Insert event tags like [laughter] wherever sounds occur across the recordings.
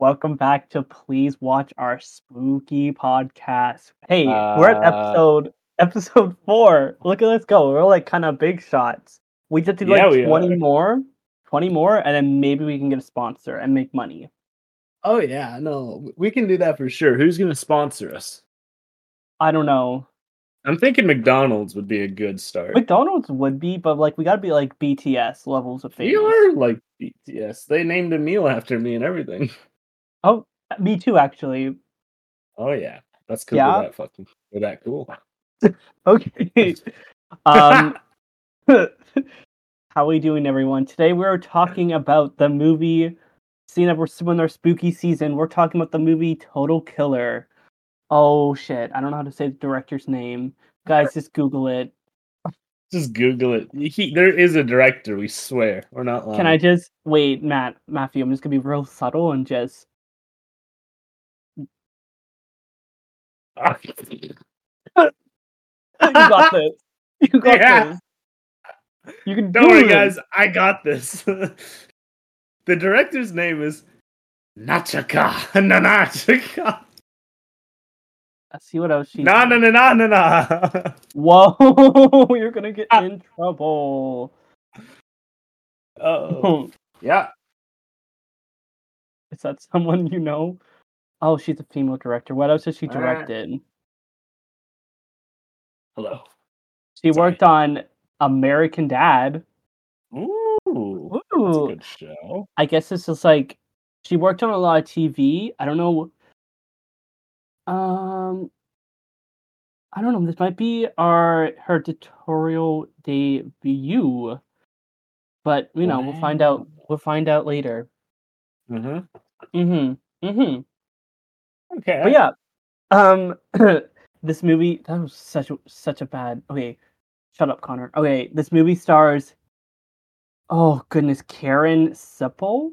Welcome back to Please Watch Our Spooky Podcast. Hey, we're at Uh, episode [laughs] episode four. Look at let's go. We're like kind of big shots. We just did Yeah, like 20 are. more, 20 more, and then maybe we can get a sponsor and make money. Oh yeah, no, we can do that for sure. Who's gonna sponsor us? I don't know. I'm thinking McDonald's would be a good start. McDonald's would be, but like we gotta be like BTS levels of famous. You are like BTS. They named a meal after me and everything. [laughs] Oh, me too, actually. Oh yeah, that's because Yeah? we're that fucking we're that cool. [laughs] Okay. [laughs] um, [laughs] how are we doing, everyone? Today we're talking about the movie. Seeing that we're still in our spooky season, we're talking about the movie Total Killer. Oh shit! I don't know how to say the director's name. Guys, just Google it. Just Google it. He, there is a director. We swear. We're not lying. Can I just wait, Matt, Matthew? I'm just gonna be real subtle and just. You got [laughs] this. You got Yeah. this. You can Don't do worry, it. guys. I got this. [laughs] the director's name is Nachaka. [laughs] Nanachaka. Let's see what else she. Na na na na na na. Whoa, you're gonna get Ah. in trouble. Oh. Yeah. Is that someone you know? Oh, she's a female director. What else has she directed? Hello. She sorry. worked on American Dad. Ooh. That's a good show. I guess this is like she worked on a lot of TV. I don't know. Um, I don't know. This might be our her tutorial debut, but you know we'll find out. We'll find out later. Mm-hmm. Mm-hmm. Mm-hmm. Okay. But yeah, um, [clears throat] this movie that was such a such a bad. Okay, shut up, Connor. Okay, this movie stars. Oh goodness, Karen Sipple.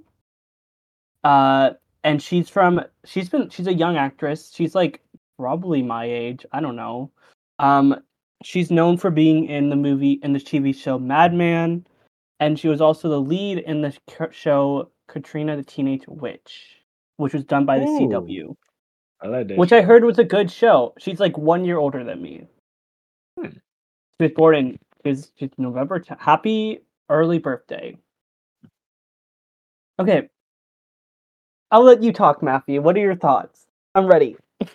Uh, and she's from. She's been. She's a young actress. She's like probably my age. I don't know. Um, she's known for being in the movie in the TV show Mad Men, and she was also the lead in the show Katrina the Teenage Witch, which was done by the Ooh. CW I like that which show. I heard was a good show. She's like one year older than me. Hmm. She was born in she's, she's November. 10th. Happy early birthday. Okay, I'll let you talk, Matthew. What are your thoughts? I'm ready. [laughs]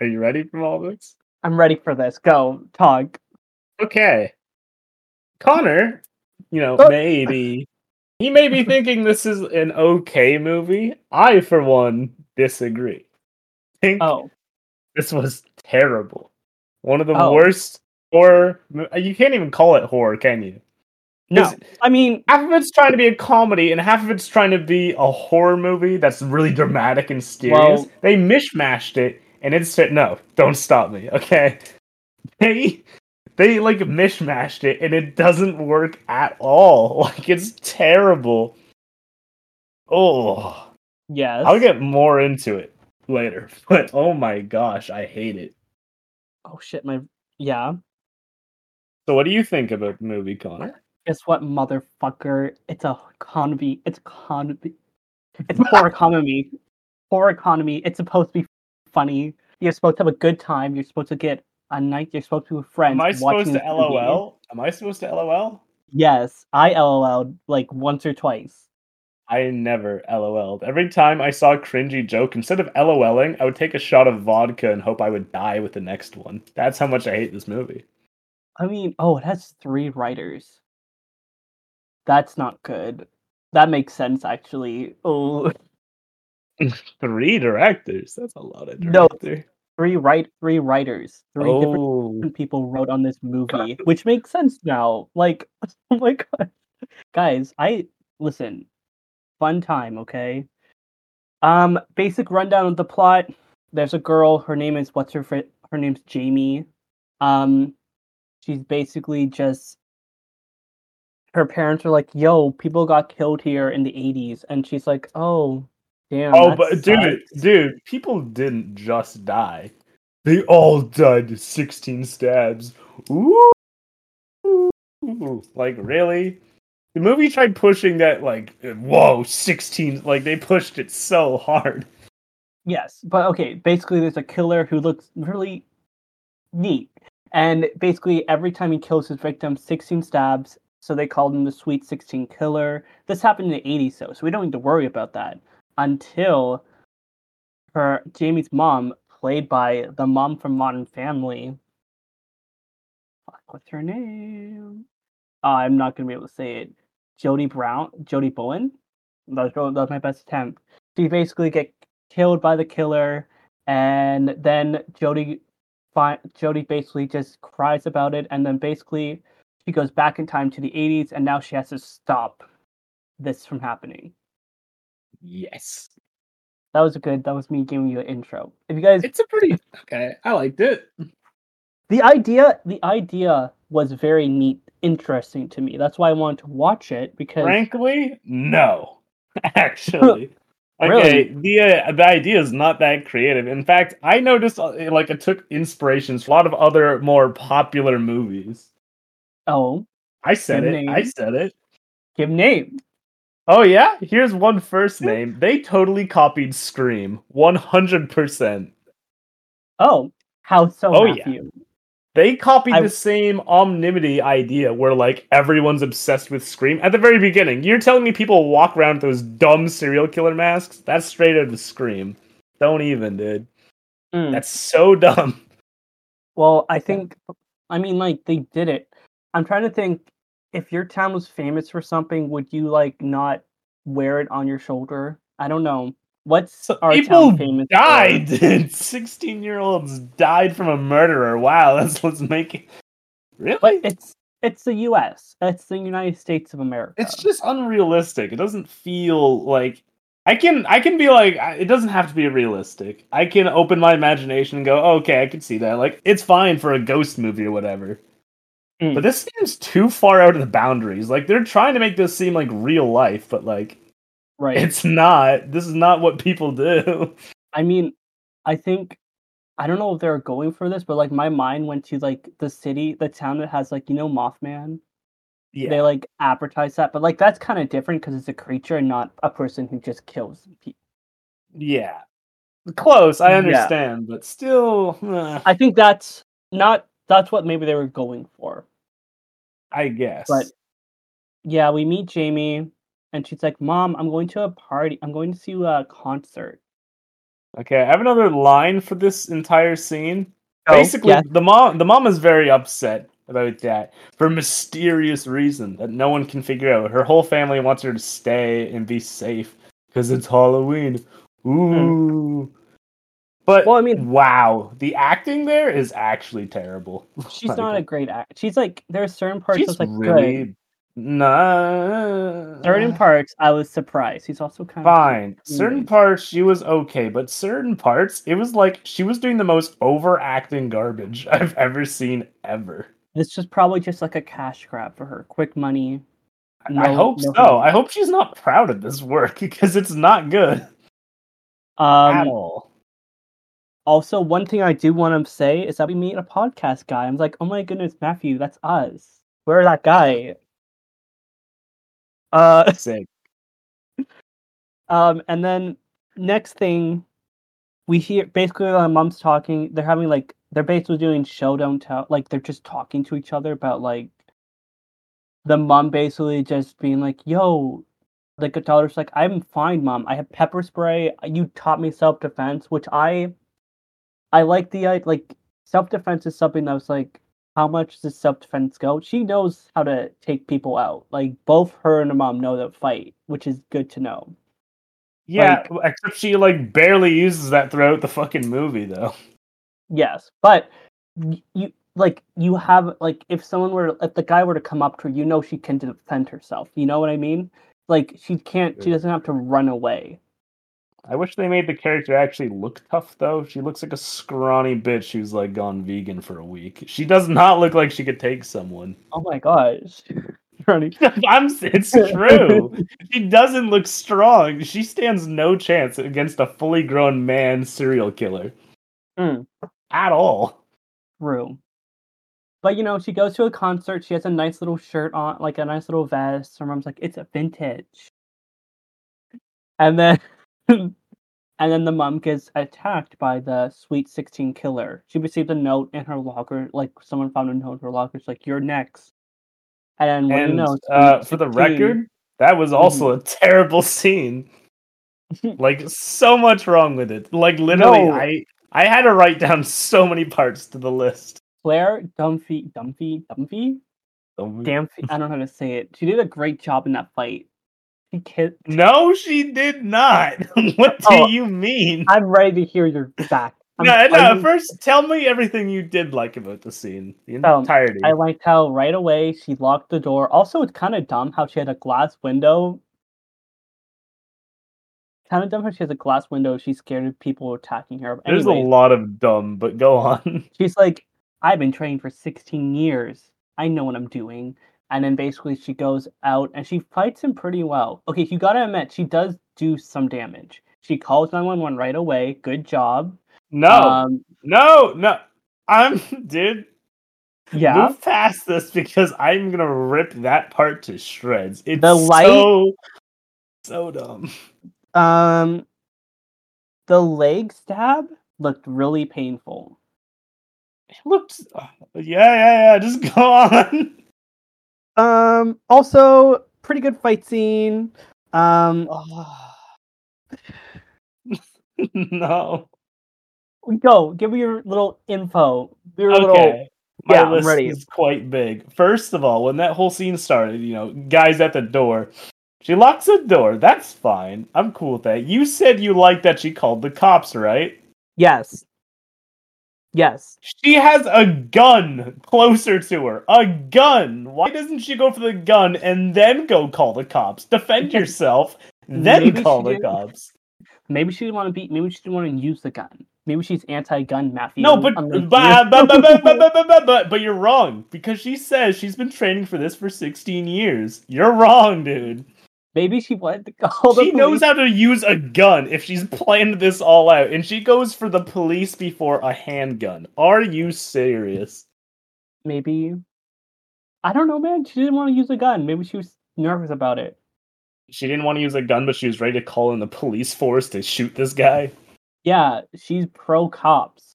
Are you ready for all this? I'm ready for this. Go talk. Okay. Connor, you know, Oh. maybe he may be thinking this is an okay movie. I, for one, disagree. Think Oh, this was terrible. One of the Oh. worst horror. Uh, you can't even call it horror, can you? no. I mean, half of it's trying to be a comedy and half of it's trying to be a horror movie that's really dramatic and serious. Well- they mishmashed it and it's no, don't stop me, okay? [laughs] They they like mishmashed it and it doesn't work at all. [laughs] Like it's terrible. Oh, yes. I'll get more into it later. [laughs] But oh my gosh, I hate it. Oh shit, my yeah. So what do you think about the movie, Connor? Guess what, motherfucker? It's a economy. It's economy. It's poor economy. Poor economy. It's supposed to be funny. You're supposed to have a good time. You're supposed to get a night. You're supposed to be with friends. Am I supposed to. LOL? Am I supposed to LOL? Yes, I LOL'd like once or twice. I never LOL'd. Every time I saw a cringy joke, instead of LOLing, I would take a shot of vodka and hope I would die with the next one. That's how much I hate this movie. I mean, oh, it has three writers. That's not good. That makes sense, actually. Oh, [laughs] Three directors. That's a lot of No. director. three right, three writers, three Oh, different people wrote on this movie, which makes sense now. Like, [laughs] oh my god, guys, I listen. Fun time, okay. Um, basic rundown of the plot. There's a girl. Her name is what's her fri- her name's Jamie. Um, she's basically just. Her parents are like, "Yo, people got killed here in the '80s," and she's like, "Oh, damn." oh, but dude, sucks." dude, people didn't just die. They all died to 16 stabs. Ooh. Like, really? The movie tried pushing that like whoa, 16 like they pushed it so hard. Yes, but okay. Basically, there's a killer who looks really neat, and basically every time he kills his victim, 16 stabs. So they called him the Sweet 16 Killer. This happened in the 80s, though, so we don't need to worry about that until her Jamie's mom, played by the mom from Modern Family. What's her name? Oh, I'm not gonna be able to say it. Jodie Brown, Jodie Bowen. That was, that was my best attempt. She basically get killed by the killer, and then Jodie, fi- Jodie basically just cries about it, and then basically she goes back in time to the 80s, and now she has to stop this from happening. Yes. That was a good. That was me giving you an intro. If you guys, It's a pretty okay. I liked it. the idea, the idea was very neat, interesting to me. That's why I wanted to watch it because Frankly, no. [laughs] Actually. [laughs] Okay, the uh, the idea is not that creative. In fact, I noticed uh, like it took inspirations from a lot of other more popular movies. oh, I said it. I said it. give name. Oh yeah, here's one first name. They totally copied Scream, one hundred percent. Oh, how so, Oh, yeah. They copied I- the same omnimity idea where like everyone's obsessed with Scream at the very beginning. You're telling me people walk around with those dumb serial killer masks? That's straight out of Scream. Don't even, dude. Mm. That's so dumb. Well, I think, I mean, like they did it. I'm trying to think. If your town was famous for something, would you like not wear it on your shoulder? I don't know. What's our People famous? died. [laughs] Sixteen year olds died from a murderer. Wow, let's let's make it. Really? But it's it's the U.S. It's the United States of America. it's just unrealistic. It doesn't feel like I can I can be like it doesn't have to be realistic. I can open my imagination and go, oh, okay, I can see that. Like it's fine for a ghost movie or whatever. Mm. But this seems too far out of the boundaries. Like they're trying to make this seem like real life, but like right. it's not. This is not what people do. I mean, I think I don't know if they're going for this, but like my mind went to like the city, the town that has like you know Mothman. Yeah. They like advertise that, but like that's kind of different because it's a creature and not a person who just kills people. yeah. Close, I Yeah. understand, but still uh, I think that's not that's what maybe they were going for. I guess. But yeah, we meet Jamie and she's like, "Mom, I'm going to a party. I'm going to see a concert." Okay, I have another line for this entire scene. Oh, Basically, yeah. the mom the mom is very upset about that for mysterious reason that no one can figure out. Her whole family wants her to stay and be safe because it's Halloween. Ooh. But Hmm. Well, I mean- wow, the acting there is actually terrible. [laughs] She's Like, not a great act. She's like there are certain parts She's that's like really good. Nah. Certain parts I was surprised. He's also kind fine. of fine. Certain parts she was okay, but certain parts it was like she was doing the most overacting garbage [laughs] I've ever seen ever. This just probably just like a cash grab for her, quick money. I- I hope no so. hate. I hope she's not proud of this work [laughs] because it's not good at Um, all. also, one thing I do want to say is that we meet a podcast guy. I'm like, oh my goodness, Matthew, that's us. We're that guy. Uh, [laughs] Sick. um, and then next thing, we hear basically my mom's talking. They're having like they're basically doing show don't tell. Like they're just talking to each other about like the mom basically just being like, "Yo." Like a daughter's like, I'm fine, mom. I have pepper spray. You taught me self defense, which I I like the like self defense is something that was like, how much does self defense go? She knows how to take people out. Like both her and her mom know that fight, which is good to know. Yeah, except she like barely uses that throughout the fucking movie though. Yes, but you like you have like if someone were if the guy were to come up to her, you know she can defend herself. You know what I mean? Like she can't. She doesn't have to run away. I wish they made the character actually look tough though. She looks like a scrawny bitch who's like gone vegan for a week. She does not look like she could take someone. Oh my gosh. [laughs] [laughs] I'm, it's true. she doesn't look strong. She stands no chance against a fully grown man serial killer Mm. at all. True. But you know, she goes to a concert. She has a nice little shirt on, like a nice little vest. Her mom's like, "It's a vintage." And then, and then the mom gets attacked by the Sweet Sixteen killer. She received a note in her locker, like someone found a note in her locker. It's like, "You're next." And then, what do And you know, uh, for the record, that was also a terrible scene. [laughs] like so much wrong with it. Like literally, No. I I had to write down so many parts to the list. Claire Dunphy, Dunphy, Dunphy, Damn, I don't know how to say it. She did a great job in that fight. She. No, she did not. [laughs] what do Oh, you mean? I'm ready to hear your back. [laughs] I'm- no, no. I'm- First, tell me everything you did like about the scene, the Um, entirety. I liked how right away she locked the door. Also, it's kind of dumb how she had a glass window. Kind of dumb how she has a glass window. She's scared of people attacking her. There's Anyways, a lot of dumb, but go on. [laughs] she's like, I've been training for 16 years. I know what I'm doing. And then basically she goes out and she fights him pretty well. Okay, you gotta admit, she does do some damage. She calls 911 right away. Good job. No, Um, no, no. I'm, [laughs] dude. yeah. Move past this because I'm gonna rip that part to shreds. It's The light- so, so dumb. Um, the leg stab looked really painful. It looked, yeah, yeah, yeah. Just [laughs] go on. Um, also pretty good fight scene. Um, [sighs] no. go give me your little info. Your little Okay. My Yeah, list is quite big. First of all, when that whole scene started, you know, guys at the door. She locks the door. That's fine. I'm cool with that. You said you liked that she called the cops, right? yes, yes. She has a gun closer to her. A gun. Why doesn't she go for the gun and then go call the cops? Defend [laughs] yourself, then maybe call the didn't- cops. Maybe she didn't want to be. Maybe she didn't want to use the gun. Maybe she's anti-gun, Matthew. No, but unlike [laughs] but, you. but, but, but, but, but, but, but, but you're wrong because she says she's been training for this for 16 years. You're wrong, dude. Maybe she wanted to call the she knows how to use a gun if she's planned this all out, and she goes for the police before a handgun. Are you serious? Maybe. I don't know, man. She didn't want to use a gun. Maybe she was nervous about it. She didn't want to use a gun, but she was ready to call in the police force to shoot this guy. Yeah, she's pro cops.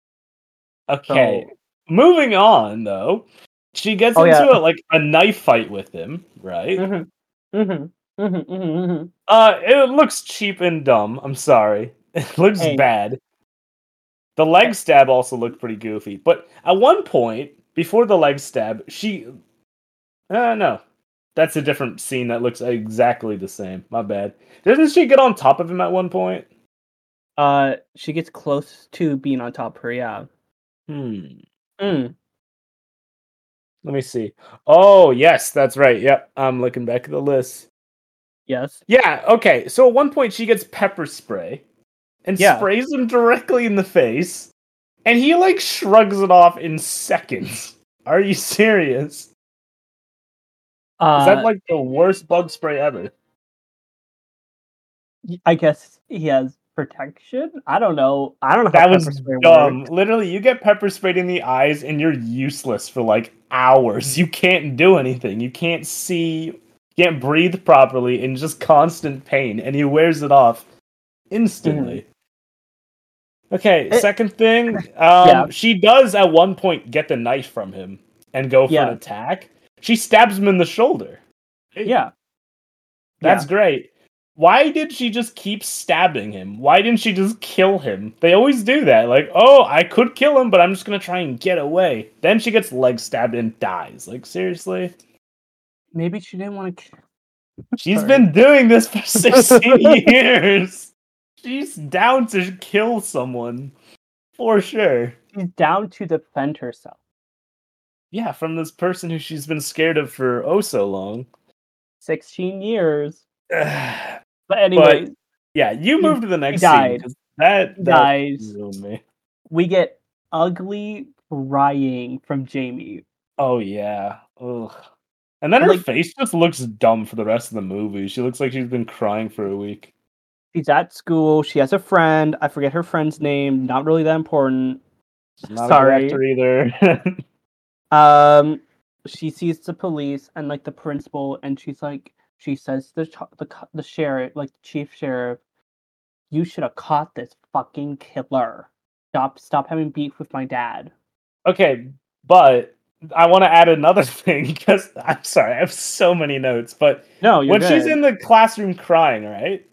Okay. So Moving on, though, she gets Oh, into yeah. a, like a knife fight with him, right? Mm-hmm. Mm-hmm. Mm-hmm. Mm-hmm. Uh, it looks cheap and dumb. I'm sorry. [laughs] It looks Hey. bad. The leg stab also looked pretty goofy, but at one point before the leg stab, she. Uh, no, that's a different scene that looks exactly the same. My bad. Doesn't she get on top of him at one point? Uh, she gets close to being on top of her. Yeah. Hmm. Mm. Let me see. Oh, yes, that's right. Yep, I'm looking back at the list. Yes. Yeah, okay. So at one point she gets pepper spray and Yeah. sprays him directly in the face, and he like shrugs it off in seconds. [laughs] Are you serious? Uh, Is that like the worst bug spray ever? I guess he has protection. I don't know. I don't know That was spray dumb. works. Literally, you get pepper sprayed in the eyes and you're useless for like hours. You can't do anything. You can't see, can't breathe properly, in just constant pain, and he wears it off instantly. Okay, Mm-hmm. It- second thing, [laughs] um, Yeah. she does at one point get the knife from him and go for Yeah. an attack. She stabs him in the shoulder. Yeah. That's Yeah. great. Why did she just keep stabbing him? Why didn't she just kill him? They always do that. Like, oh, I could kill him, but I'm just gonna try and get away. Then she gets leg stabbed and dies. Like, seriously? Maybe she didn't want to. She's Sorry. been doing this for [laughs] 16 years. She's down to kill someone. For sure. She's down to defend herself. Yeah, from this person who she's been scared of for oh so long. 16 years. [sighs] But anyway, Yeah, you move to the next died. scene. That, that Dies. we get ugly crying from Jamie. Oh yeah. Ugh. And then her Like- face just looks dumb for the rest of the movie. She looks like she's been crying for a week. She's at school. She has a friend. I forget her friend's name. Not really that important. Not Sorry. a good actor either. [laughs] Um, she sees the police and like the principal, and she's like, she says the ch- the the sheriff, like the chief sheriff, you should have caught this fucking killer. Stop, stop having beef with my dad. Okay, but I want to add another [laughs] thing because I'm sorry, I have so many notes. But No, when she's in the classroom crying, right?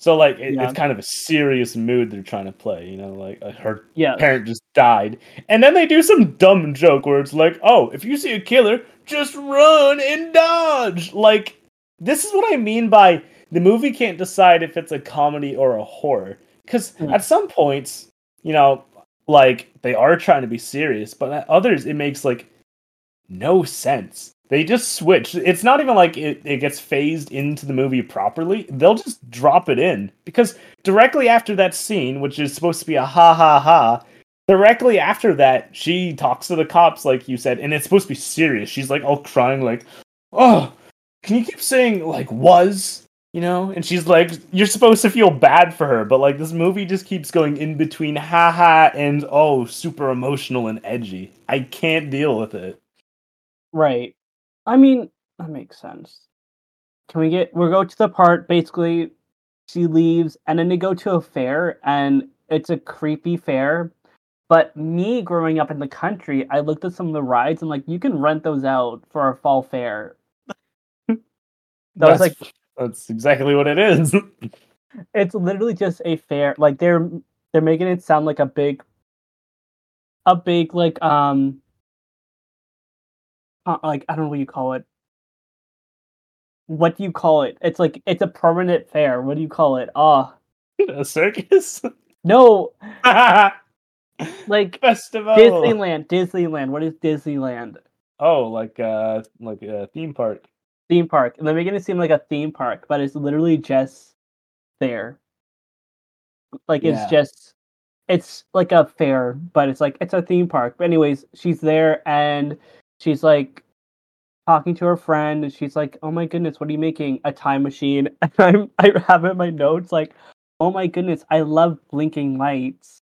So like it, Yeah. it's kind of a serious mood they're trying to play, you know, like uh, her yeah, parent just died, and then they do some dumb joke where it's like, "Oh, if you see a killer, just run and dodge." Like this is what I mean by the movie can't decide if it's a comedy or a horror because Mm. at some points, you know, like they are trying to be serious, but at others it makes like no sense. They just switch. It's not even like it, it gets phased into the movie properly. They'll just drop it in. Because directly after that scene, which is supposed to be a ha ha ha, directly after that, she talks to the cops, like you said, and it's supposed to be serious. She's like all crying, like, oh, can you keep saying, like, was? You know? And she's like, you're supposed to feel bad for her, but like this movie just keeps going in between ha ha and oh, super emotional and edgy. I can't deal with it. right. I mean, that makes sense. Can we get? We'll go to the part. Basically, she leaves, and then they go to a fair, and it's a creepy fair. But me growing up in the country, I looked at some of the rides, and like you can rent those out for a fall fair. [laughs] That was That's, that's exactly what it is. [laughs] it's literally just a fair like they're they're making it sound like a big a big like um uh, like i don't know what you call it what do you call it it's like it's a permanent fair what do you call it ah [laughs] a circus? no [laughs] like Festival. disneyland disneyland what is disneyland Oh, like uh like a theme park. Theme park. And they're making it seem like a theme park but it's literally just there. Like it's Yeah. just it's like a fair but it's like it's a theme park. But anyways she's there and she's like talking to her friend and she's like oh my goodness what are you making? A time machine. [laughs] And i'm i have it in my notes like oh my goodness i love blinking lights.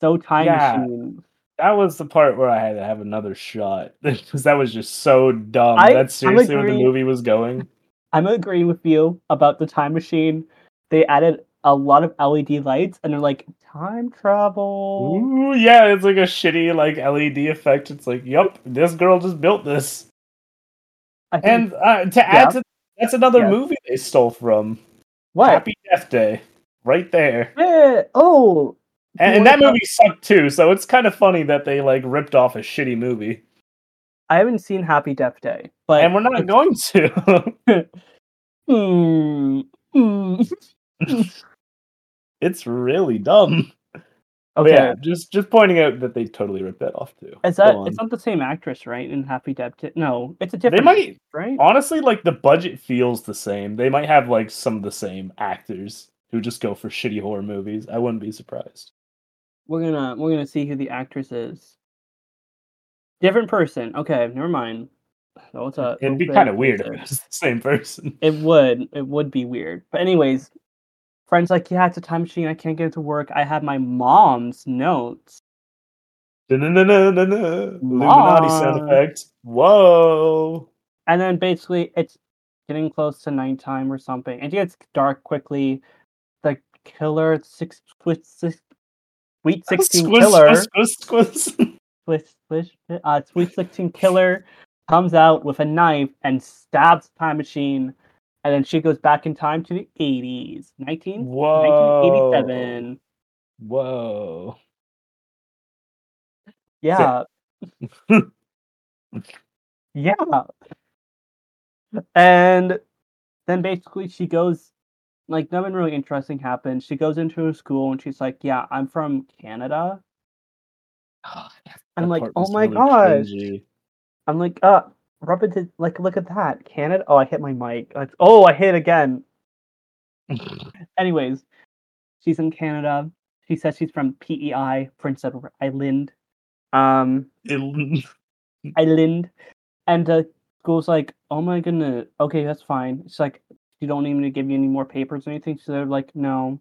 So time Yeah. machine That was the part where I had to have another shot [laughs] because that was just so dumb. I- That's seriously where the movie was going. [laughs] i'm agreeing with you about the time machine they added a lot of led lights and they're like time travel Ooh, yeah, it's like a shitty like LED effect. It's like, yep, this girl just built this. Think, And uh, to add to that's another Yeah. movie they stole from what Happy Death Day, right there. Yeah. Oh, And, and that movie sucked too, so it's kind of funny that they like ripped off a shitty movie. I haven't seen Happy Death Day, but and we're not going to. Hmm. [laughs] [laughs] it's really dumb. Okay. yeah, just just pointing out that they totally ripped that off too. Is that it's not the same actress, right? In Happy Death Day? No, it's a different. They might right? honestly like the budget feels the same. They might have like some of the same actors who just go for shitty horror movies. I wouldn't be surprised. We're gonna we're gonna see who the actress is. Different person. Okay, never mind. So it's a. It'd be kind of weird if it was the same person. It would. It would be weird. But anyways, friends like, yeah, it's a time machine. I can't get to work. I have my mom's notes. Da-na-na-na-na-na. Illuminati sound effect. Whoa. and then basically it's getting close to nighttime or something and it gets dark quickly the killer six six, sweet 16 Squiz, killer squiz, squiz, squiz. swish, swish, uh, sweet 16 killer comes out with a knife and stabs time machine and then she goes back in time to the 80s 19 Whoa. 1987 Whoa. yeah [laughs] yeah and then basically she goes like nothing really interesting happens she goes into a school and she's like yeah i'm from canada. [sighs] I'm like oh my really gosh. cringy. i'm like uh rub it to, like look at that. Canada oh i hit my mic. Like, oh i hit again. [laughs] Anyways she's in canada. She says she's from pei prince edward island. Um island. And the school's like oh my goodness. Okay that's fine. It's like you don't need me to give you any more papers or anything so they're like no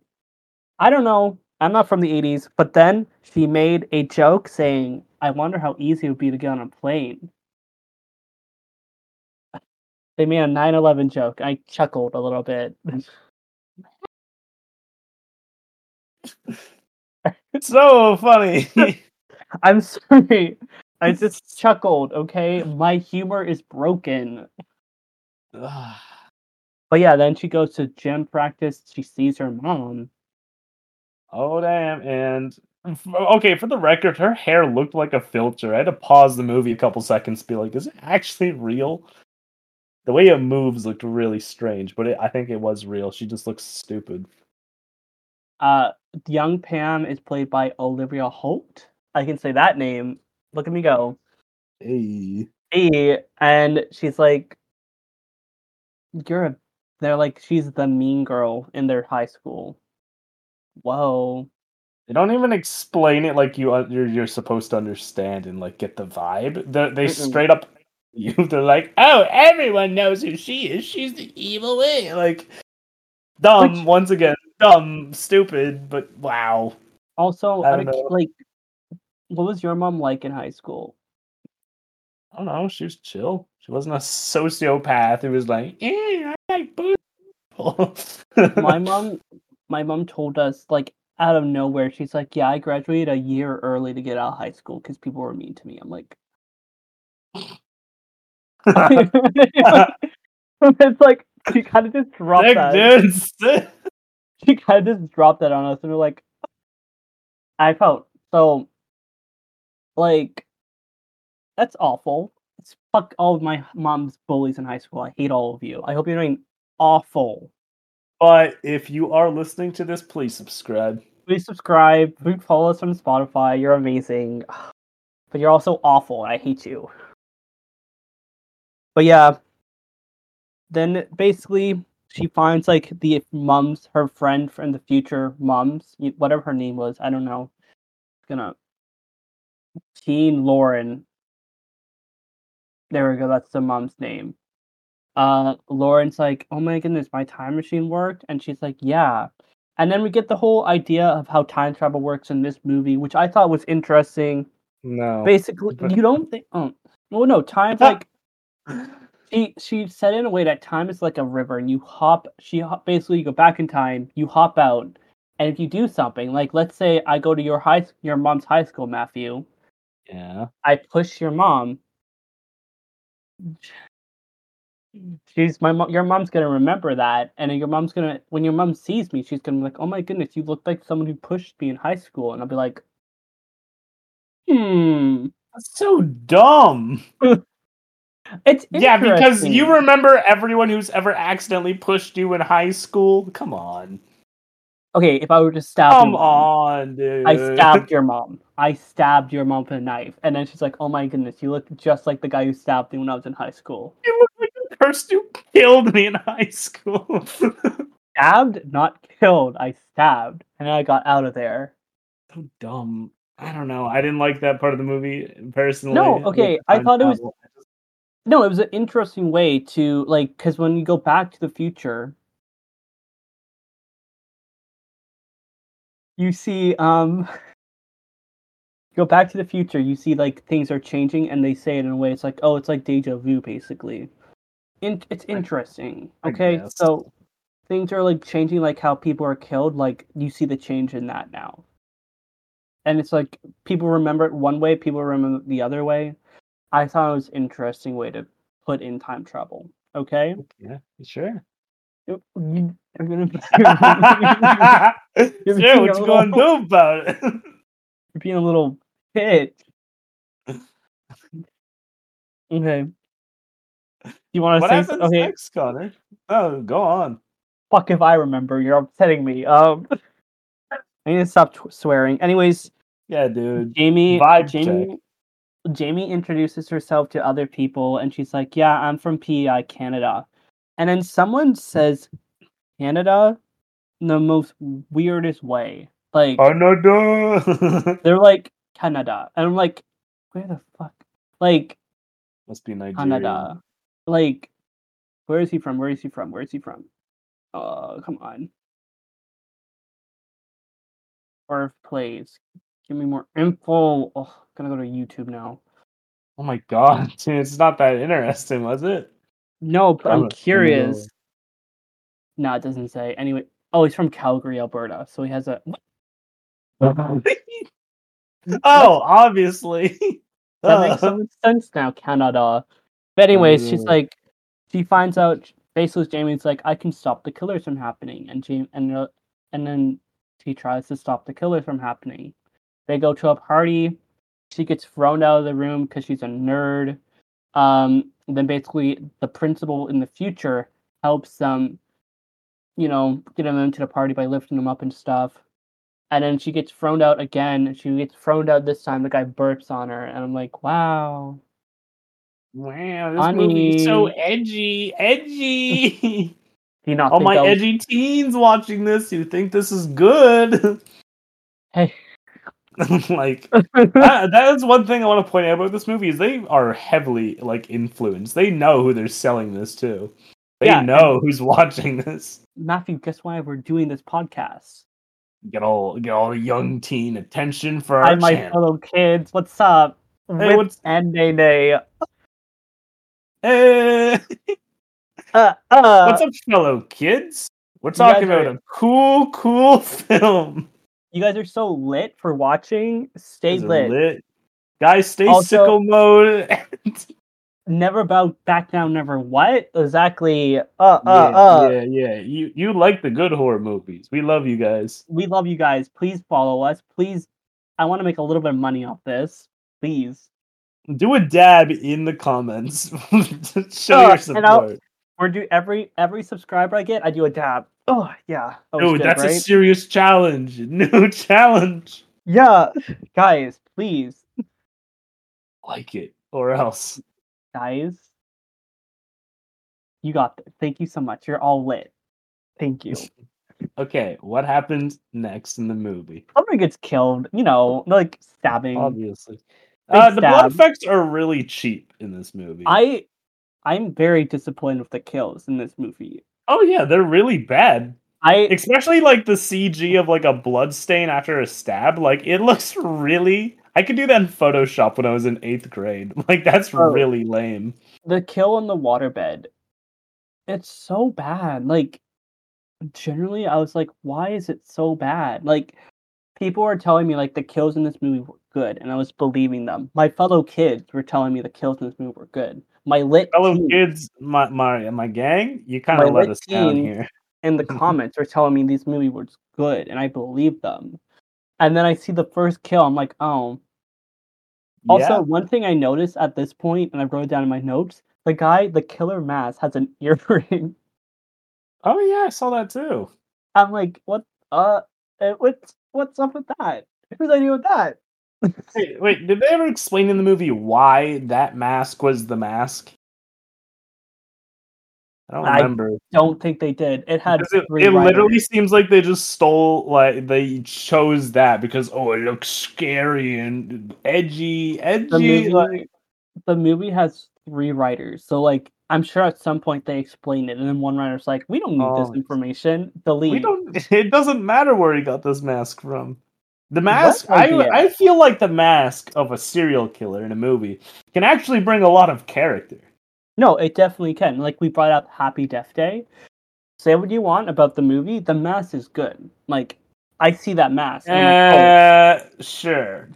i don't know i'm not from the 80s but then she made a joke saying I wonder how easy it would be to get on a plane. [laughs] They made a 9/11 joke. I chuckled a little bit. It's [laughs] so funny. [laughs] I'm sorry. I just chuckled, okay? My humor is broken. But yeah, then she goes to gym practice. She sees her mom. oh damn! And okay, for the record, her hair looked like a filter. I had to pause the movie a couple seconds to be like, "Is it actually real?" The way it moves looked really strange, but it, I think it was real. She just looks stupid. Uh, young Pam is played by Olivia Holt. I can say that name. Look at me go. Hey. Hey, and she's like, "You're a." They're like, she's the mean girl in their high school. Whoa. They don't even explain it like you you're, you're supposed to understand and like get the vibe. They they Mm-mm. straight up [laughs] you. They're like, oh, everyone knows who she is. She's the evil witch. Like dumb Which- once again, dumb, stupid, but wow. Also, I I don't know. like, what was your mom like in high school? I don't know. She was chill. She wasn't a sociopath who was like, yeah, I like people. my [laughs] mom my mom told us like out of nowhere she's like yeah i graduated a year early to get out of high school because people were mean to me i'm like [laughs] it's like she kind of just dropped Sick, that. [laughs] She kind of just dropped that on us and we're like i felt so like that's awful fuck all of my mom's bullies in high school. I hate all of you. I hope you're doing awful. But if you are listening to this, please subscribe. please subscribe. Please follow us on spotify. You're amazing. [sighs] But you're also awful. I hate you. But yeah. Then basically she finds like the mums her friend from the future mums. Whatever her name was. I don't know. Gonna teen lauren there we go that's the mom's name. Uh lauren's like oh my goodness my time machine worked? And she's like yeah. And then we get the whole idea of how time travel works in this movie which i thought was interesting. No. basically but- [laughs] you don't think oh well no time's like [laughs] she she said in a way that time is like a river and you hop she hop, basically you go back in time you hop out and if you do something like let's say i go to your high your mom's high school matthew. Yeah. i push your mom she's my mom your mom's gonna remember that and your mom's gonna when your mom sees me she's gonna be like oh my goodness you look like someone who pushed me in high school and i'll be like hmm That's so dumb. [laughs] it's Yeah, because you remember everyone who's ever accidentally pushed you in high school. Come on. Okay if i were to stab Come mom, on, dude. I stabbed your mom. I stabbed your mom with a knife. And then she's like, oh my goodness, you look just like the guy who stabbed me when I was in high school. You look like the person who killed me in high school. [laughs] Stabbed, not killed. I stabbed. And then I got out of there. so dumb. I don't know. I didn't like that part of the movie personally. No, okay, I thought it was- travel. I just- No, it was an interesting way to, like, because when you go back to the future, you see, um, [laughs] go back to the future, you see, like, things are changing and they say it in a way, it's like, oh, it's like deja vu, basically. In- it's interesting. Okay, so things are like changing like how people are killed like you see the change in that now and it's like people remember it one way people remember it the other way i thought it was an interesting way to put in time travel okay Yeah, sure. You- I'm gonna yeah, You're what you gonna little- do about it? you're [laughs] being a little bitch okay you want to say happens so- okay next, Connor? Oh, go on. fuck if I remember. You're upsetting me. Um, I need to stop tw- swearing. Anyways, Yeah, dude. Jamie, Vibe Jamie, Jamie introduces herself to other people, and she's like, "Yeah, I'm from PEI Canada," and then someone says, "Canada," in the most weirdest way. Like Canada. [laughs] they're like Canada, and I'm like, where the fuck? Like Must be Nigeria. Canada. Like, where is he from? Where is he from? Where is he from? Uh, come on. Birthplace. Give me more info. Oh, I'm gonna go to YouTube now. Oh my god, [laughs] it's not that interesting, was it? No, but I'm Promise, curious. No, it doesn't say. Anyway, oh, he's from Calgary, Alberta, so he has a. [laughs] [laughs] oh, obviously. That makes so much [laughs] sense now, Canada. But anyways, she's Mm. like, she finds out. Basically, Jamie's like, I can stop the killers from happening, and Jamie and uh, and then she tries to stop the killers from happening. They go to a party. She gets thrown out of the room because she's a nerd. Um, then basically, the principal in the future helps them, you know, get them into the party by lifting them up and stuff. And then she gets thrown out again, and she gets thrown out this time. The guy burps on her, and I'm like, wow. Wow, this movie is so edgy, edgy. [laughs] Do you not All my was- edgy teens watching this, you think this is good? [laughs] Hey. like that, that is one thing I want to point out about this movie is they are heavily like influenced. They know who they're selling this to. They Yeah, know who's watching this. Matthew, guess why we're doing this podcast? Get all get all the young teen attention for our Hi, my channel. fellow kids. What's up? Hey, Whip what's- and Nay Nay. Eh, Uh, uh, what's up, fellow kids? We're talking about are- a cool, cool [laughs] film. You guys are so lit for watching. Stay lit. lit? Guys, stay Also- sicko mode. [laughs] Never bow back down. Never what? Exactly. Uh, uh, yeah, uh. yeah, yeah. You you like the good horror movies. We love you guys. We love you guys. Please follow us. Please. I want to make a little bit of money off this. Please. Do a dab in the comments. [laughs] Show Uh, your support. We're do every every subscriber I get, I do a dab. Oh yeah. That Oh, good, that's a serious challenge. [laughs] New challenge. Yeah, guys, please, Like it or else. Guys, you got this. Thank you so much. You're all lit. Thank you. Okay, what happens next in the movie? Somebody gets killed. You know, like stabbing. Obviously. Uh, the blood effects are really cheap in this movie. I, I'm very disappointed with the kills in this movie. oh yeah, they're really bad. I especially like the CG of like a blood stain after a stab. Like it looks really. I could do that in Photoshop when I was in eighth grade. [laughs] Like that's Oh. really lame. the kill in the waterbed. It's so bad. Like generally, I was like, why is it so bad? Like people were telling me like the kills in this movie were good, and I was believing them. My fellow kids were telling me the kills in this movie were good. My lit Fellow teen kids, my my my gang, you kinda let us down here. in the [laughs] comments were telling me these movie was good, and I believed them. And then I see the first kill, I'm like, oh. Also, yeah. one thing I noticed at this point, and I wrote it down in my notes, the guy, the killer mask, has an [laughs] earring. Oh yeah, I saw that too. I'm like, what? Uh, what's what's up with that? Whose idea with that? [laughs] Wait, wait, did they ever explain in the movie why that mask was the mask? I don't I. Don't think they did. It had it, it literally seems like they just stole like they chose that because oh it looks scary and edgy the edgy movie. like the movie has three writers, so like I'm sure at some point they explained it, and then one writer's like, "We don't need this Oh. information. Delete." we don't [laughs] it doesn't matter where he got this mask from the mask I. I feel like the mask of a serial killer in a movie can actually bring a lot of character No, it definitely can. Like we brought up Happy Death Day. Say what you want about the movie, the mask is good. Like I see that mask. I'm like, uh sure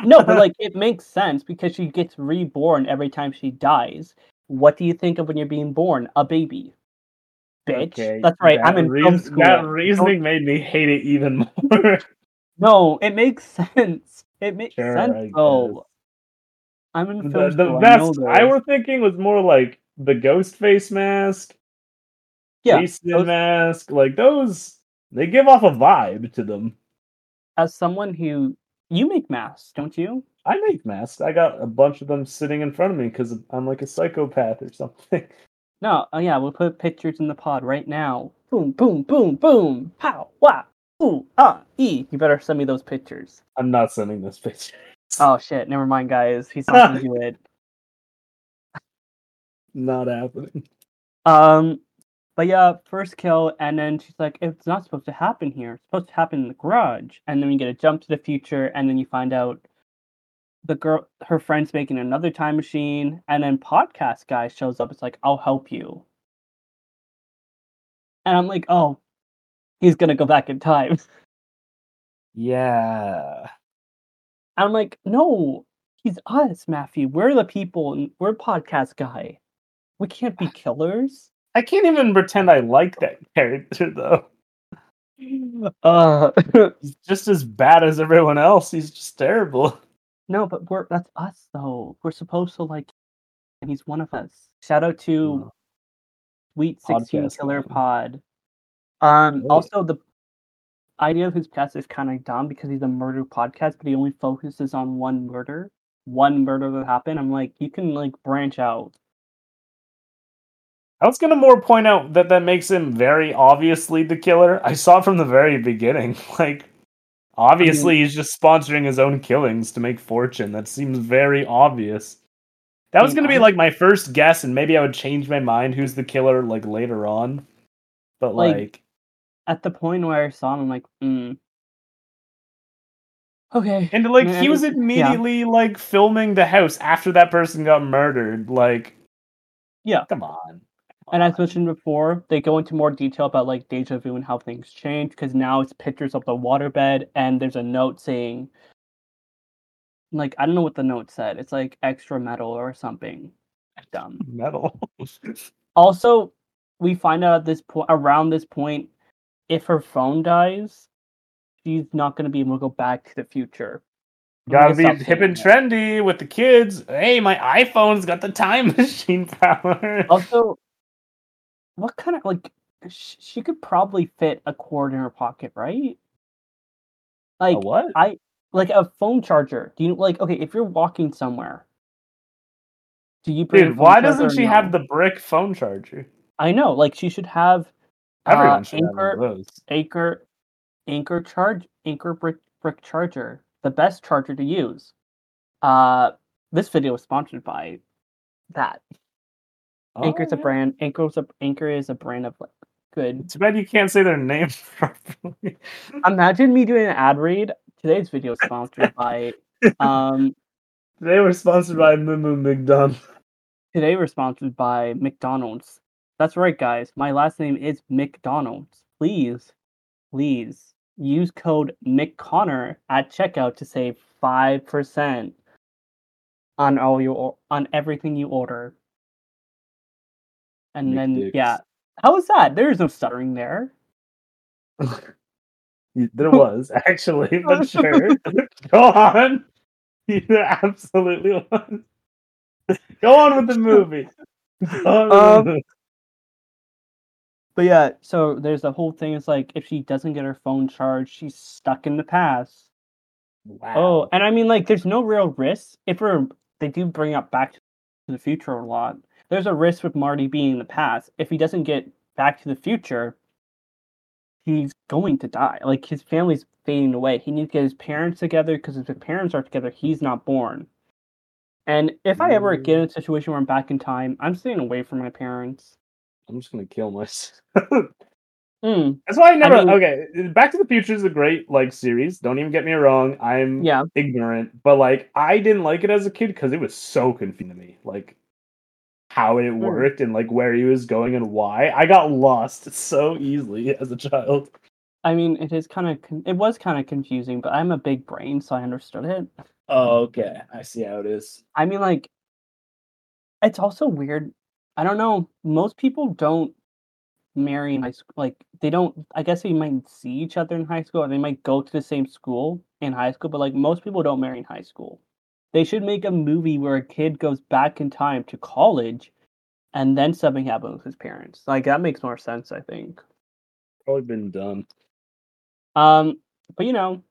oh. No, but [laughs] like it makes sense because she gets reborn every time she dies. What do you think of when you're being born? A baby. Bitch. okay That's right. I'm that in film school. that reasoning made me hate it even [laughs] more No, it makes [laughs] sense. It makes Sure, sense guess. I'm in the, film the school. I mask I this. were thinking was more like the ghost face mask, Yeah, Jason those- mask, like those. They give off a vibe to them. as someone who you make masks, don't you? I make masks. I got a bunch of them sitting in front of me because I'm like a psychopath or something. [laughs] No, oh yeah, we'll put pictures in the pod right now. Boom, boom, boom, boom. Pow, wah, ooh, ah, e. You better send me those pictures. I'm not sending this picture. Oh shit, never mind, guys. He's not gonna do it. [laughs] Not happening. Um, but yeah, first kill, and then she's like, "It's not supposed to happen here. It's supposed to happen in the garage." And then we get a jump to the future, and then you find out the girl, her friend's making another time machine, and then podcast guy shows up. It's like, "I'll help you," and I'm like, "Oh, he's gonna go back in time." [laughs] Yeah. I'm like, "No, he's us, Matthew. We're the people, we're podcast guy. We can't be [sighs] killers." I can't even pretend I like that [laughs] character though. [laughs] Uh, [laughs] He's just as bad as everyone else. He's just terrible. no, but we're that's us though. We're supposed to like, and he's one of us. Shout out to Sweet Sixteen Killer. Pod. Um, also the idea of his podcast is kind of dumb because he's a murder podcast, but he only focuses on one murder, one murder that happened. I'm like, you can like branch out. I was gonna more point out that that makes him very obviously the killer. I saw from the very beginning. [laughs] Like, obviously, he's just sponsoring his own killings to make fortune. That seems very obvious. That was gonna be like my first guess, and maybe I would change my mind who's the killer like later on. But Like- like, At the point where I saw him, I'm like, hmm. Okay. and like Man, he was yeah. immediately like filming the house after that person got murdered. Like, Yeah. come on. And as mentioned before, they go into more detail about like deja vu and how things change because now it's pictures of the waterbed and there's a note saying, like I don't know what the note said. It's like extra metal or something. Dumb. metal. [laughs] Also, we find out at this point, around this point, if her phone dies, she's not going to be able to go back to the future. Gotta be hip and trendy with the kids. Hey, my iPhone's got the time [laughs] machine power. Also, what kind of like sh- she could probably fit a cord in her pocket, right? Like a what? I like a phone charger. Do you like okay if you're walking somewhere? Do you Dude, why doesn't she no? have the brick phone charger? I know, like she should have Everyone uh, should have Anker of those. Anker Anker charge Anker brick brick charger, the best charger to use. Uh, this video is sponsored by that. Anker's a Oh, brand. Anker's a Anker is a brand of like good. Too bad you can't say their name [laughs] properly. Imagine me doing an ad read. Today's video is sponsored by. [laughs] Um, they were sponsored by Moo McDonald. today we're sponsored by McDonald's. That's right, guys. My last name is McDonald's. Please, please use code McConnor at checkout to save five percent on all your on everything you order. And then yeah, how was that? There is no stuttering there. [laughs] There was [laughs] actually, [laughs] but sure. Go on. There absolutely was. Go on with the movie. Go on with the Um, movie. But yeah, so there's the whole thing. It's like if she doesn't get her phone charged, she's stuck in the past. Oh, wow. Oh, and I mean, like, there's no real risk if we're they do bring up Back to the Future a lot. There's a risk with Marty being in the past. If he doesn't get Back to the Future, he's going to die. Like his family's fading away. He needs to get his parents together because if his parents are together, he's not born. And if I ever get mm. in a situation where I'm back in time, I'm staying away from my parents. I'm just gonna kill myself. [laughs] Mm, That's why I never. mean- okay, Back to the Future is a great like series. Don't even get me wrong. I'm yeah, ignorant, but like I didn't like it as a kid because it was so confusing to me. Like how it worked and like where he was going and why. I got lost so easily [laughs] as a child. I mean, it is kind of con- it was kind of confusing, but I'm a big brain, so I understood it. Oh, okay. I see how it is. I mean, like, it's also weird. I don't know. Most people don't marry in high school. Like, they don't. I guess they might see each other in high school, or they might go to the same school in high school. But like, most people don't marry in high school. They should make a movie where a kid goes back in time to college, and then something happens with his parents. Like that makes more sense, I think. Probably been done. Um, but you know,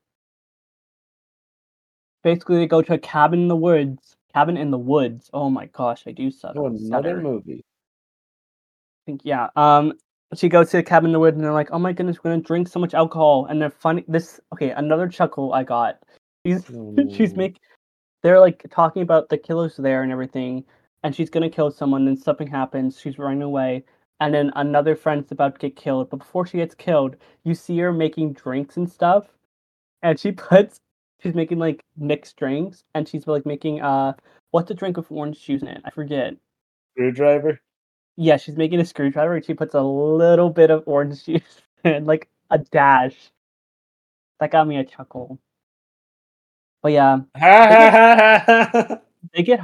basically they go to a cabin in the woods. Cabin in the woods. Oh my gosh, I do suck. Oh, another movie. I think yeah. Um, she goes to the cabin in the woods, and they're like, "Oh my goodness, we're gonna drink so much alcohol." And they're funny. This okay, another chuckle I got. She's [laughs] she's Oh. make. They're like talking about the killers there and everything, and she's gonna kill someone. Then something happens. She's running away, and then another friend's about to get killed. But before she gets killed, you see her making drinks and stuff, and she [laughs] puts she's making like mixed drinks, and she's like making uh what's a drink with orange juice in it? I forget. Screwdriver. Yeah, she's making a screwdriver, and she puts a little bit of orange [laughs] juice and like a dash. That got me a chuckle. But yeah, [laughs] they get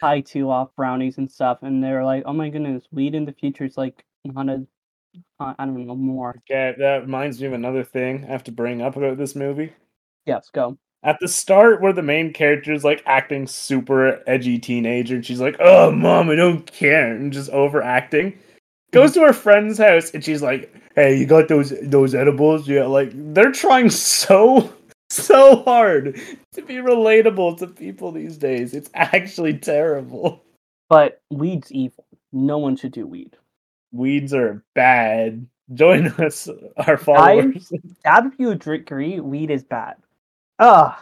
high too off brownies and stuff, and they're like, "Oh my goodness, weed in the future is like not a, I don't know more." Yeah, that reminds me of another thing I have to bring up about this movie. Yes, go. At the start, where the main character is like acting super edgy teenager, and she's like, "Oh, mom, I don't care," and just overacting. Goes to her friend's house, and she's like, "Hey, you got those those edibles? Yeah." Like they're trying so so hard to be relatable to people these days. It's actually terrible. But weed's evil. No one should do weed. Weeds are bad. Join us, our followers. [laughs] You agree, weed is bad. Ugh,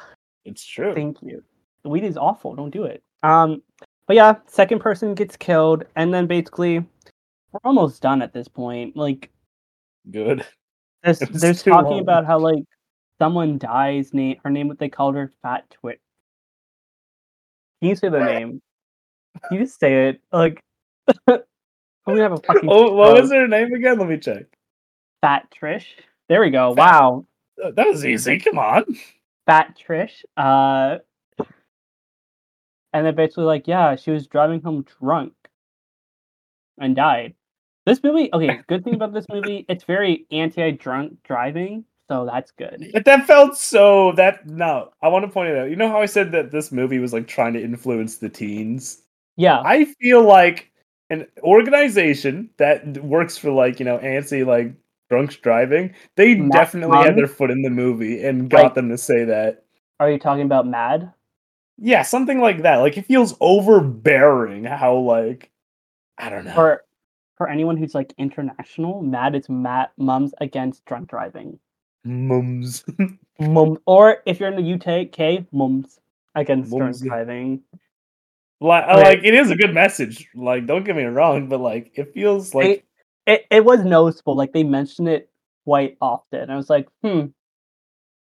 It's true. thank you. The Weed is awful. Don't do it. Um, but yeah, second person gets killed, and then basically, we're almost done at this point. Like, Good. [laughs] there's there's talking long. about how like someone dies. Name her name. What they called her, Fat Twit. Can you say the name? Can you just say it? Like, [laughs] I'm gonna have a [laughs] fucking. Oh, what was her name again? Let me check. Fat Trish? There we go. Fat- Wow, That was easy. Come on. Fat Trish. Uh, and then basically like, yeah, she was driving home drunk and died. This movie, okay, [laughs] good thing about this movie, it's very anti-drunk driving, so that's good. But that felt so that no. I want to point it out. You know how I said that this movie was like trying to influence the teens? Yeah, I feel like an organization that works for like, you know, anti like drunks driving, they definitely had their foot in the movie and got Like- them to say that. are you talking about MADD? Yeah, something like that. Like it feels overbearing how like I don't know. For for anyone who's like international, MADD is Matt Mums Against Drunk Driving. mums. [laughs] Mum, or if you're in the UK, Mums Against Mums. Drunk Driving. like, like it is a good message. Like don't get me wrong, but like it feels like It it was noticeable, like they mentioned it quite often. I was like, hmm,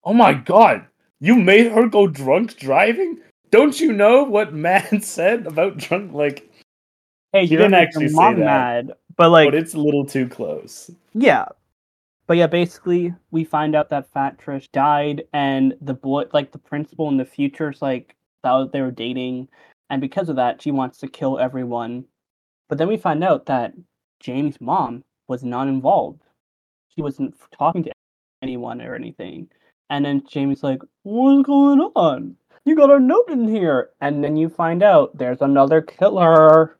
Oh my god, you made her go drunk driving? Don't you know what [laughs] MADD said about drunk? Like, hey, you didn't actually say that. mad, but like, but it's a little too close. yeah, but yeah, basically, we find out that Fat Trish died, and the boy, like the principal in the future, is like that they were dating, and because of that, she wants to kill everyone. But then we find out that Jamie's mom was not involved; she wasn't talking to anyone or anything. And then Jamie's like, "What's going on? You got a note in here." And then you find out there's another killer.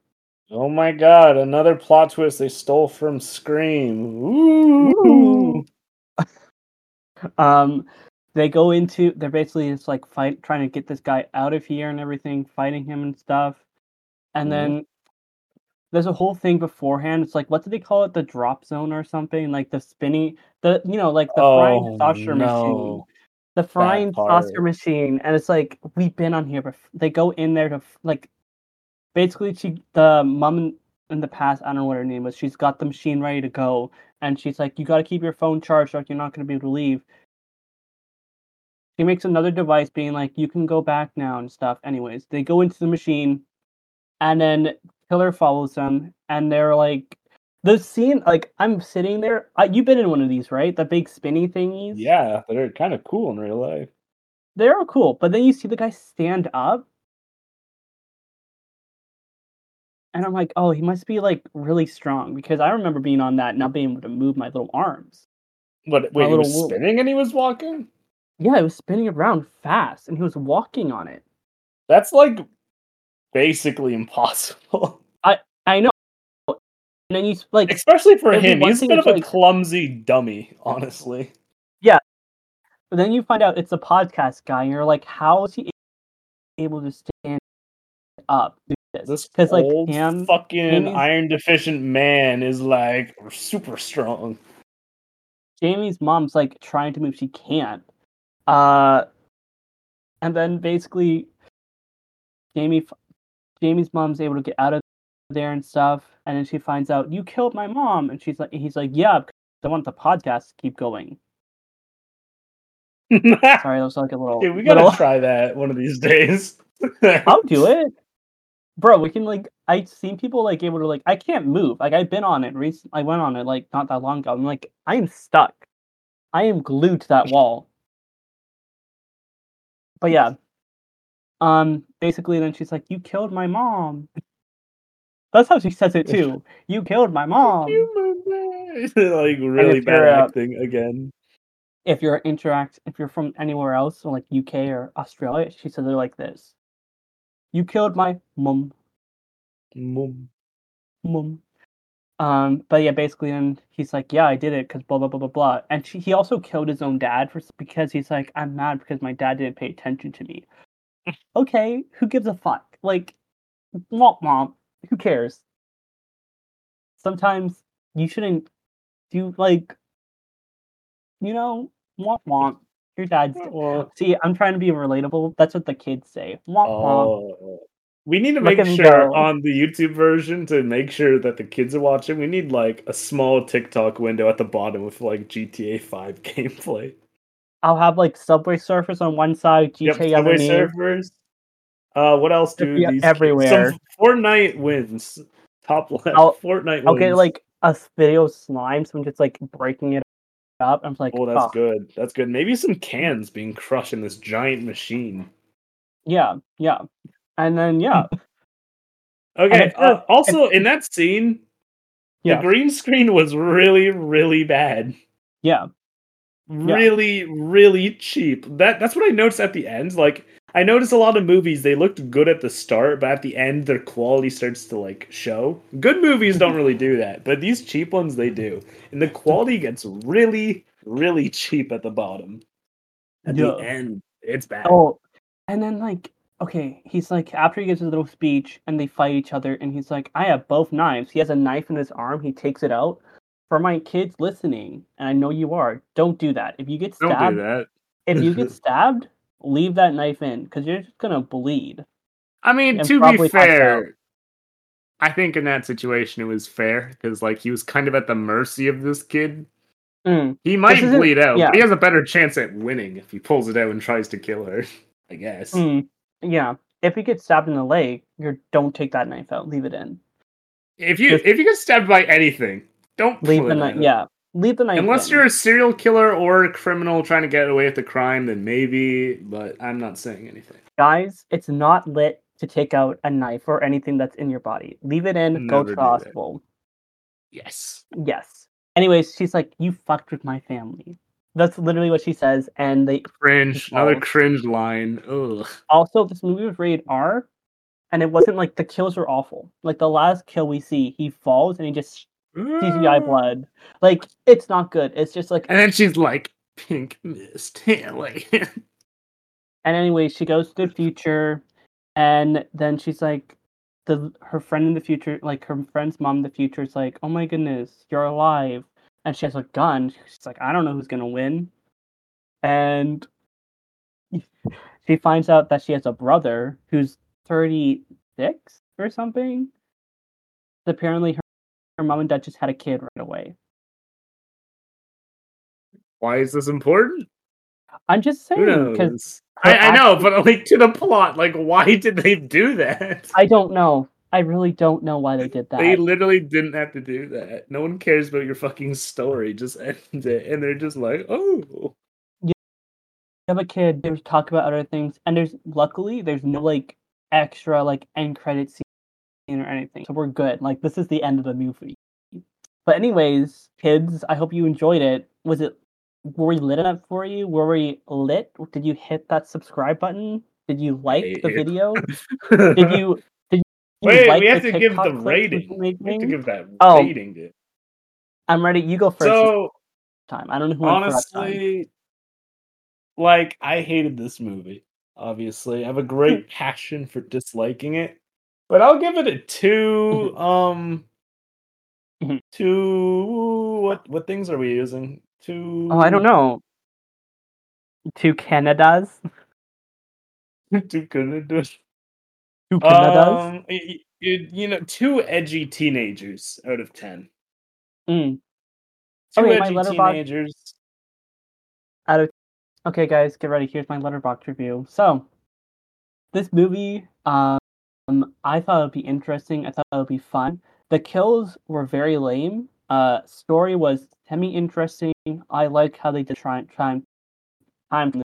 Oh my god, another plot twist they stole from Scream. Ooh. [laughs] Um they go into they're basically just like fight trying to get this guy out of here and everything fighting him and stuff and Mhm. then there's a whole thing beforehand. It's like what do they call it? The drop zone or something? Like the spinning the you know like the frying Oh, saucer machine. The frying saucer machine. And it's like we've been on here but they go in there to like basically she the mom in, in the past i don't know what her name was she's got the machine ready to go. And she's like you got to keep your phone charged or you're not going to be able to leave. She makes another device being like you can go back now and stuff. Anyways they go into the machine. And then killer follows them and they're like the scene like i'm sitting there I, you've been in one of these right the big spinny thingies Yeah, they're kind of cool in real life. they're cool, but then you see the guy stand up, and I'm like, oh, he must be like really strong because I remember being on that, not being able to move my little arms. But wait, he was spinning and he was walking? Yeah, it was spinning around fast, and he was walking on it. That's like basically impossible. [laughs] I I know. And then you like, Especially for him. He's a bit of a like- clumsy dummy, honestly. Yeah. But then you find out it's a podcast guy, and you're like, how is he able to stand up? This This because like old fucking iron deficient man is like super strong. Jamie's mom's like trying to move, she can't. Uh, and then basically, Jamie, Jamie's mom's able to get out of there and stuff. And then she finds out you killed my mom, and she's like, he's like, yeah, because I want the podcast to keep going. [laughs] Sorry, that was like a little. Dude, we gotta little- try that one of these days. [laughs] I'll do it, [laughs] bro. We can like. I've seen people like able to like. I can't move. Like I've been on it recent. I went on it like not that long ago. I'm like, I am stuck. I am glued to that wall. But yeah. Um. Basically, then she's like, "You killed my mom." That's how she says it too. [laughs] You killed my mom. [laughs] like really bad uh, acting again. If you're interact, if you're from anywhere else, so like UK or Australia, she says it like this. You killed my mum. Mum. mum. Um, but yeah, basically, then he's like, "Yeah, I did it because blah blah blah blah blah." And she, he also killed his own dad for because he's like, "I'm mad because my dad didn't pay attention to me." Okay, who gives a fuck? Like, womp womp. Who cares? Sometimes you shouldn't do like, you know, womp womp. Your dad's. Oh, See, I'm trying to be relatable. That's what the kids say. Womp womp. oh. We need to make sure go. on the YouTube version to make sure that the kids are watching. We need like a small TikTok window at the bottom with like GTA 5 [laughs] gameplay. I'll have like Subway Surfers on one side, Yep, GTA Subway underneath. Surfers. Uh, what else do these everywhere. Some Fortnite wins. Top left. I'll- [laughs] Fortnite wins. I'll get like a video slime, so I'm just like breaking it up. I'm like, Oh, that's "Oh, good. That's good. Maybe some cans being crushed in this giant machine. Yeah, yeah, and then yeah, [laughs] Okay. Uh, also, in that scene, Yeah. the green screen was really, really bad. yeah, Really, really cheap. That that's what I noticed at the end. Like, I noticed a lot of movies they looked good at the start, but at the end their quality starts to like show. Good movies don't really do that, but these cheap ones they do, and the quality gets really, really cheap at the bottom. At Yeah. the end, it's bad. Oh, and then like, okay, he's like, after he gives his little speech and they fight each other, and he's like, I have both knives. He has a knife in his arm. He takes it out. For my kids listening, and I know you are, don't do that. If you get don't stabbed, do that. if you get [laughs] stabbed, leave that knife in because you're just gonna bleed. I mean, to be probably pass out. fair, I think in that situation it was fair because like he was kind of at the mercy of this kid. Mm, He might bleed out, yeah. but he has a better chance at winning if he pulls it out and tries to kill her. [laughs] I guess. mm, yeah. If he gets stabbed in the leg, you don't take that knife out. Leave it in. If you Just- if you get stabbed by anything, don't Leave the knife. Yeah. Leave the knife. Unless you're a serial killer or a criminal trying to get away with the crime, then maybe. But I'm not saying anything. guys, it's not lit to take out a knife or anything that's in your body. Leave it in. go Never to the that. hospital. Yes. Yes. Anyways, she's like, "You fucked with my family." That's literally what she says. And they Cringe. Another cringe line. Ugh. also this movie was rated R, and it wasn't like the kills were awful. Like the last kill we see, he falls and he just CGI mm. blood. Like it's not good. It's just like And then she's like, "Pink mist." [laughs] Like. And anyway, she goes to the future, and then she's like, the her friend in the future, like her friend's mom in the future, is like, "Oh my goodness, you're alive!" And she has a gun. She's like, "I don't know who's gonna win," and [laughs] she finds out that she has a brother who's thirty six or something. Apparently, her, her mom and dad just had a kid right away. Why is this important? I'm just saying because? I, I know, but like to the plot, like why did they do that? I don't know. I really don't know why they did that. They literally didn't have to do that. No one cares about your fucking story. Just end it, and they're just like, oh, you have a kid, there's talk about other things, and there's luckily there's no like extra like end credit scene or anything. So we're good. Like this is the end of the movie. But anyways, kids, I hope you enjoyed it. Was it were we lit enough for you? Were we lit? Did you hit that subscribe button? Did you like the it. video? Did you [laughs] did you Wait, like we have the to give the rating. we've been We have to give that Oh. rating. Dude. I'm ready. You go first So time. I don't know who went honestly, like I hated this movie. Obviously, I have a great hmm. passion for disliking it, but I'll give it a two. um, Mhm. two. What what things are we using? Two. Oh, I don't know. Two Canadas. [laughs] Two Canadas. Who Canadas. Um, y- y- you know, two edgy teenagers out of ten. Mm. Two Okay, edgy teenagers. out of okay guys get ready here's my letterbox review so this movie um i thought it would be interesting. I thought it would be fun. The kills were very lame. Uh story was semi interesting i like how they did try time time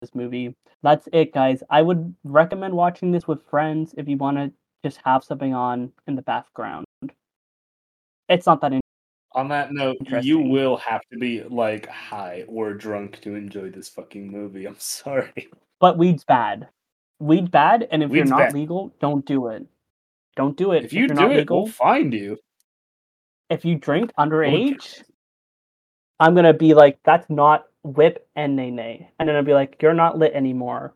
this movie. That's it guys. I would recommend watching this with friends if you want to just have something on in the background. It's not that On that note, you will have to be like high or drunk to enjoy this fucking movie. I'm [laughs] sorry. But weed's bad. Weed's bad, and if Weed's you're not bad. legal, don't do it. Don't do it. If you you're do it, legal, we'll find you. if you drink underage, Okay. I'm gonna be like, that's not whip and nay nay, and then I'll be like, you're not lit anymore.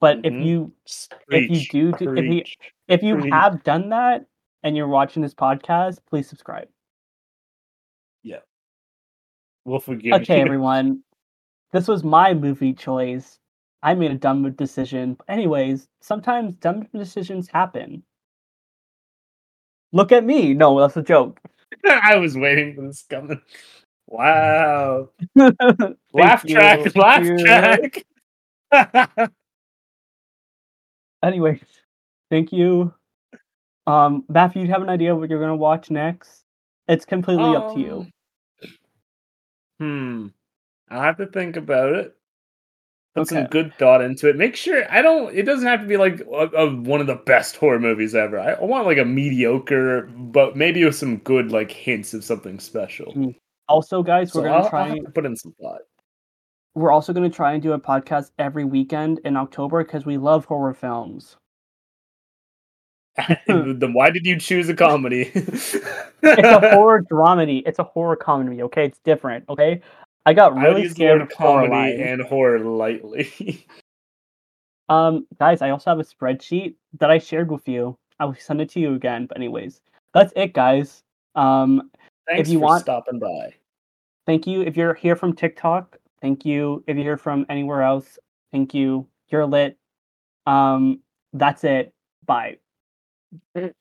But if Mhm. you Preach, If you do- do- if you- if you Preach. have done that and you're watching this podcast, please subscribe. Yeah, we'll forgive Okay, you. [laughs] everyone, this was my movie choice. I made a dumb decision. Anyways, sometimes dumb decisions happen. Look at me. No, that's a joke. [laughs] I was waiting for this coming. Wow. [laughs] Laugh you, track, thank laugh you. track. [laughs] Anyways, thank you. Um, Matthew, you have an idea what you're gonna watch next? It's completely up to you. Um, Hmm. I'll have to think about it. Put some good thought into it. Make sure I don't. It doesn't have to be like a, a- one of the best horror movies ever. I, I want like a mediocre, but maybe with some good like hints of something special. Mm, Also, guys, we're I'll, gonna I'll try. to put in some thought. We're also gonna try and do a podcast every weekend in October because we love horror films. [laughs] then why did you choose a comedy? [laughs] It's a horror [laughs] dramedy. It's a horror comedy. Okay, it's different. Okay, I got I would really use the scared word of comedy lines. and horror lightly. [laughs] Um, guys, I also have a spreadsheet that I shared with you. I will send it to you again. But anyways, that's it, guys. Um, Thanks you for want- stopping by. thank you if you're here from TikTok. Thank you if you're here from anywhere else. Thank you. You're lit. Um, that's it. Bye. [laughs]